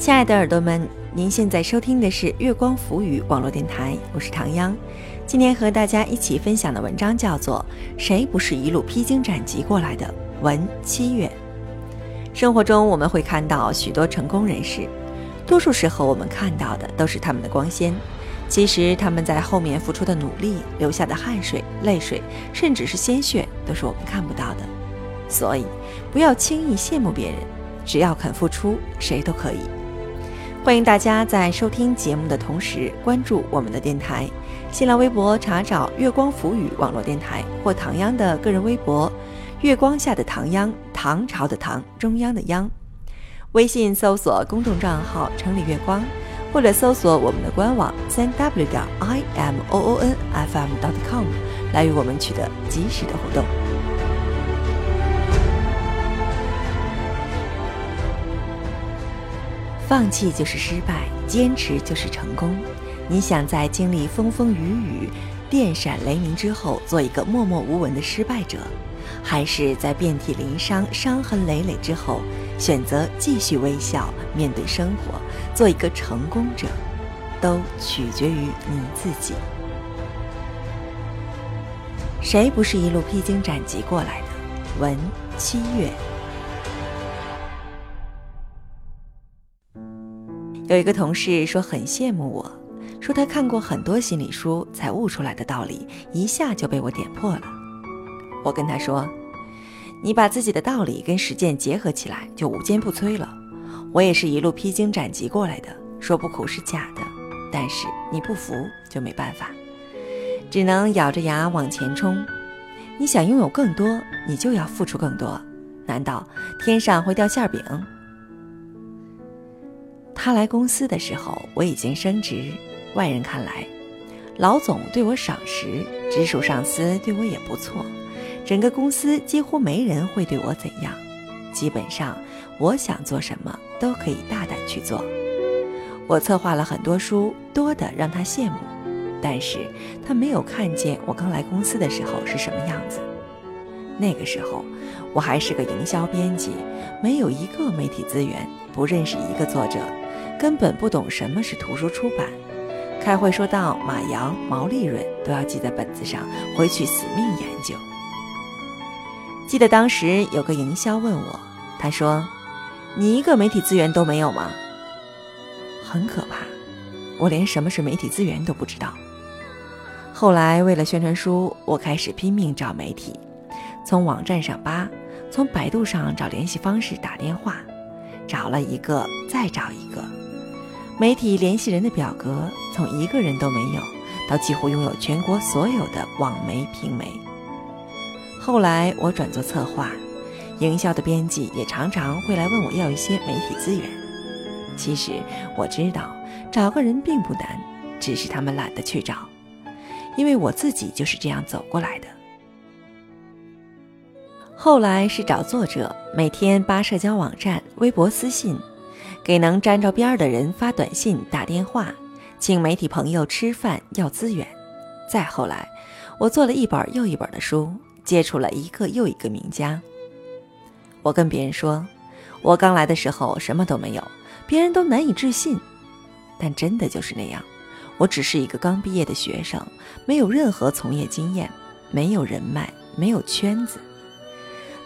亲爱的耳朵们，您现在收听的是月光浮语网络电台，我是唐央。今天和大家一起分享的文章叫做《谁不是一路披荆斩棘过来的》，文七月。生活中我们会看到许多成功人士，多数时候我们看到的都是他们的光鲜，其实他们在后面付出的努力、流下的汗水、泪水，甚至是鲜血，都是我们看不到的。所以，不要轻易羡慕别人，只要肯付出，谁都可以。欢迎大家在收听节目的同时关注我们的电台，新浪微博查找“月光浮语”网络电台或唐央的个人微博“月光下的唐央”，唐朝的唐，中央的央。微信搜索公众账号“城里月光”，或者搜索我们的官网三 w 点 i m o o n f m dot com 来与我们取得及时的互动。放弃就是失败，坚持就是成功。你想在经历风风雨雨、电闪雷鸣之后，做一个默默无闻的失败者，还是在遍体鳞伤、伤痕累累之后，选择继续微笑面对生活，做一个成功者，都取决于你自己。谁不是一路披荆斩棘过来的？文七月。有一个同事说很羡慕我，说他看过很多心理书才悟出来的道理，一下就被我点破了。我跟他说：“你把自己的道理跟实践结合起来，就无坚不摧了。我也是一路披荆斩棘过来的，说不苦是假的，但是你不服就没办法，只能咬着牙往前冲。你想拥有更多，你就要付出更多。难道天上会掉馅饼？”他来公司的时候，我已经升职。外人看来，老总对我赏识，直属上司对我也不错，整个公司几乎没人会对我怎样。基本上，我想做什么都可以大胆去做。我策划了很多书，多的让他羡慕，但是他没有看见我刚来公司的时候是什么样子。那个时候，我还是个营销编辑，没有一个媒体资源，不认识一个作者。根本不懂什么是图书出版，开会说到马洋毛利润都要记在本子上，回去死命研究。记得当时有个营销问我，他说：“你一个媒体资源都没有吗？”很可怕，我连什么是媒体资源都不知道。后来为了宣传书，我开始拼命找媒体，从网站上扒，从百度上找联系方式打电话，找了一个再找一个。媒体联系人的表格，从一个人都没有，到几乎拥有全国所有的网媒、平媒。后来我转做策划，营销的编辑也常常会来问我要一些媒体资源。其实我知道找个人并不难，只是他们懒得去找，因为我自己就是这样走过来的。后来是找作者，每天扒社交网站、微博私信。给能沾着边儿的人发短信、打电话，请媒体朋友吃饭要资源。再后来，我做了一本又一本的书，接触了一个又一个名家。我跟别人说，我刚来的时候什么都没有，别人都难以置信。但真的就是那样，我只是一个刚毕业的学生，没有任何从业经验，没有人脉，没有圈子。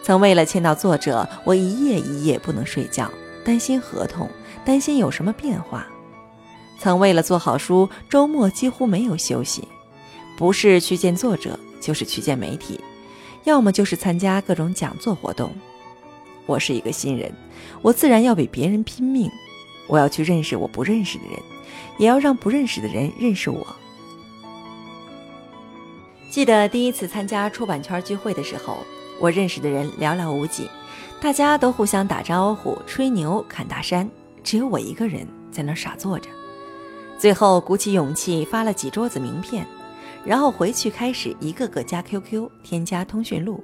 曾为了签到作者，我一夜一夜不能睡觉。担心合同，担心有什么变化。曾为了做好书，周末几乎没有休息，不是去见作者，就是去见媒体，要么就是参加各种讲座活动。我是一个新人，我自然要比别人拼命。我要去认识我不认识的人，也要让不认识的人认识我。记得第一次参加出版圈聚会的时候，我认识的人寥寥无几。大家都互相打招呼、吹牛、侃大山，只有我一个人在那傻坐着。最后鼓起勇气发了几桌子名片，然后回去开始一个个加 QQ、添加通讯录。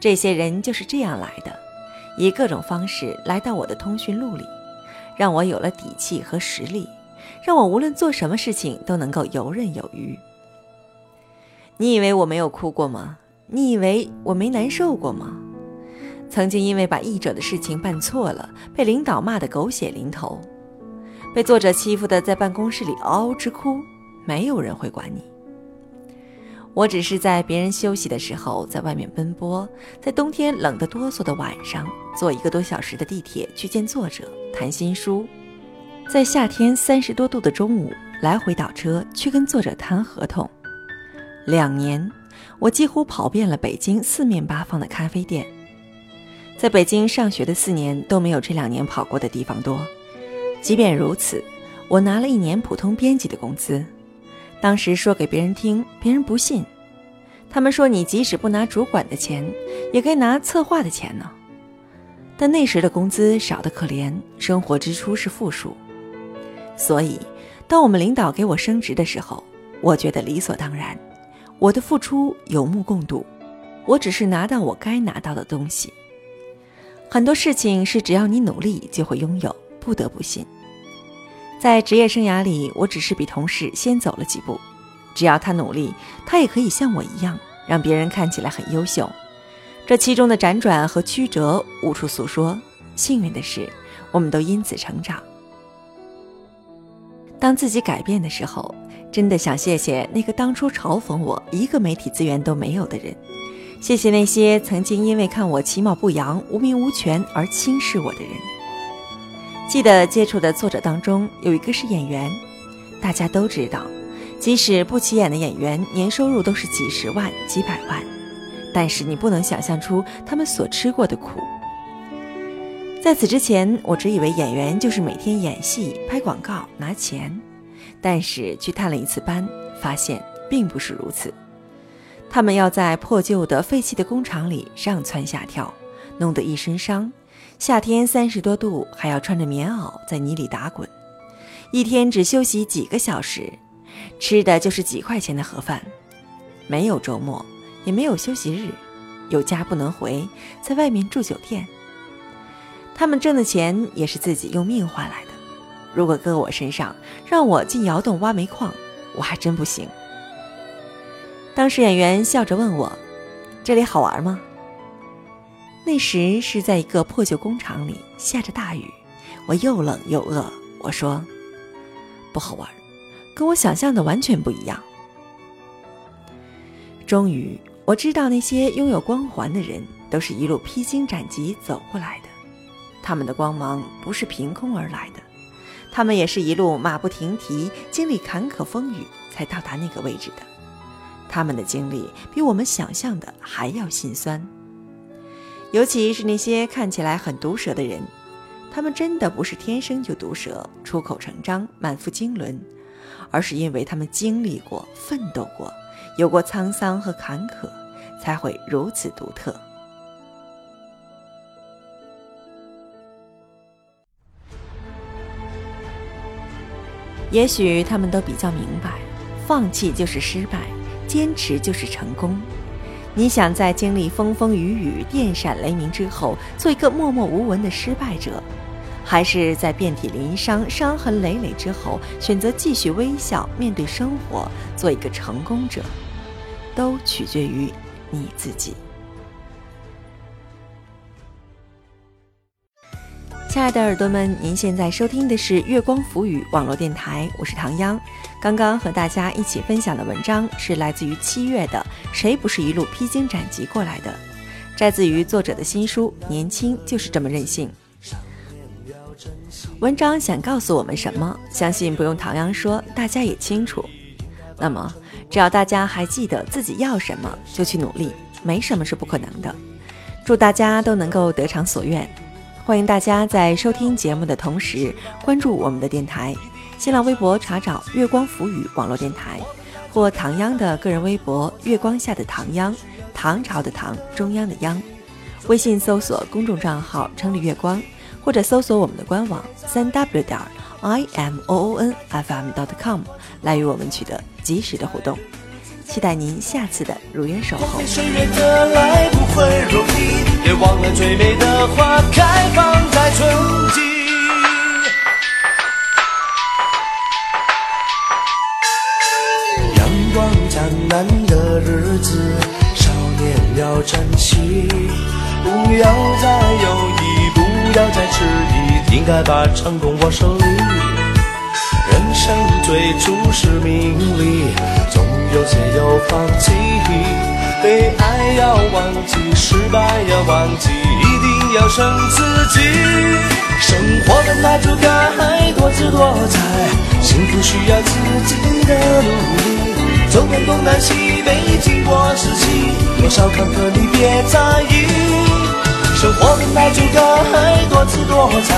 这些人就是这样来的，以各种方式来到我的通讯录里，让我有了底气和实力，让我无论做什么事情都能够游刃有余。你以为我没有哭过吗？你以为我没难受过吗？曾经因为把译者的事情办错了，被领导骂得狗血淋头，被作者欺负的在办公室里嗷嗷直哭，没有人会管你。我只是在别人休息的时候，在外面奔波，在冬天冷得哆嗦的晚上，坐一个多小时的地铁去见作者谈新书，在夏天三十多度的中午来回倒车去跟作者谈合同。两年，我几乎跑遍了北京四面八方的咖啡店。在北京上学的四年都没有这两年跑过的地方多。即便如此，我拿了一年普通编辑的工资。当时说给别人听，别人不信。他们说你即使不拿主管的钱，也该拿策划的钱呢。但那时的工资少得可怜，生活支出是负数。所以，当我们领导给我升职的时候，我觉得理所当然。我的付出有目共睹，我只是拿到我该拿到的东西。很多事情是只要你努力就会拥有，不得不信。在职业生涯里，我只是比同事先走了几步。只要他努力，他也可以像我一样，让别人看起来很优秀。这其中的辗转和曲折无处诉说。幸运的是，我们都因此成长。当自己改变的时候，真的想谢谢那个当初嘲讽我一个媒体资源都没有的人，谢谢那些曾经因为看我其貌不扬、无名无权而轻视我的人。记得接触的作者当中有一个是演员，大家都知道，即使不起眼的演员，年收入都是几十万、几百万，但是你不能想象出他们所吃过的苦。在此之前，我只以为演员就是每天演戏、拍广告拿钱，但是去探了一次班，发现并不是如此。他们要在破旧的废弃的工厂里上蹿下跳，弄得一身伤。夏天三十多度，还要穿着棉袄在泥里打滚，一天只休息几个小时，吃的就是几块钱的盒饭，没有周末，也没有休息日，有家不能回，在外面住酒店。他们挣的钱也是自己用命换来的，如果搁我身上，让我进窑洞挖煤矿，我还真不行。当时演员笑着问我：“这里好玩吗？”那时是在一个破旧工厂里，下着大雨，我又冷又饿。我说：“不好玩，跟我想象的完全不一样。”终于，我知道那些拥有光环的人，都是一路披荆斩棘走过来的。他们的光芒不是凭空而来的，他们也是一路马不停蹄，经历坎坷风雨才到达那个位置的。他们的经历比我们想象的还要心酸。尤其是那些看起来很毒舌的人，他们真的不是天生就毒舌、出口成章、满腹经纶，而是因为他们经历过、奋斗过，有过沧桑和坎坷，才会如此独特。也许他们都比较明白，放弃就是失败，坚持就是成功。你想在经历风风雨雨、电闪雷鸣之后，做一个默默无闻的失败者，还是在遍体鳞伤、伤痕累累之后，选择继续微笑面对生活，做一个成功者，都取决于你自己。亲爱的耳朵们，您现在收听的是月光浮语网络电台，我是唐央。刚刚和大家一起分享的文章是来自于七月的《谁不是一路披荆斩棘过来的》，摘自于作者的新书《年轻就是这么任性》。文章想告诉我们什么？相信不用唐央说，大家也清楚。那么，只要大家还记得自己要什么，就去努力，没什么是不可能的。祝大家都能够得偿所愿。欢迎大家在收听节目的同时关注我们的电台，新浪微博查找“月光浮语网络电台”或唐央的个人微博“月光下的唐央”，唐朝的唐，中央的央。微信搜索公众账号“城里月光”，或者搜索我们的官网三 w 点 i m o o n f m dot com 来与我们取得及时的互动。期待您下次的如约守候。岁月的来不会容易别忘了最美的花开放在春季。阳光灿烂的日子，少年要珍惜。不要再犹豫，不要再迟疑，应该把成功握手里。人生最初是名利，总有些要放弃。被爱要忘记，失败要忘记，一定要胜自己。生活本来就该多姿多彩，幸福需要自己的努力。走遍东南西北，经过四季，多少坎坷你别在意。生活本来就该多姿多彩，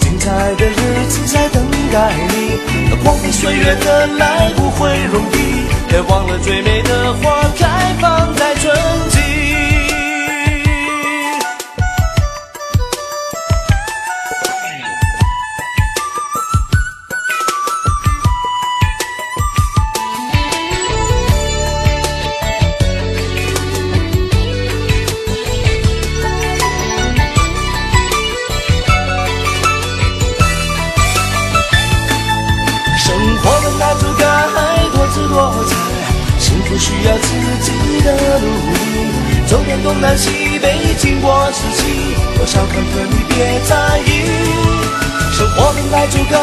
精彩的日子在等待你。光阴岁月的来不会容易，别忘了最美的花开放在春活本来就该多姿多彩，幸福需要自己的努力。走遍东南西北，经过四季，多少坎坷你别在意。生活本来就该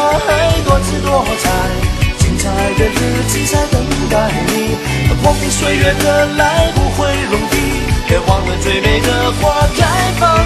多姿多彩，精彩的日子在等待你。光阴岁月的来不会容易，别忘了最美的花开放。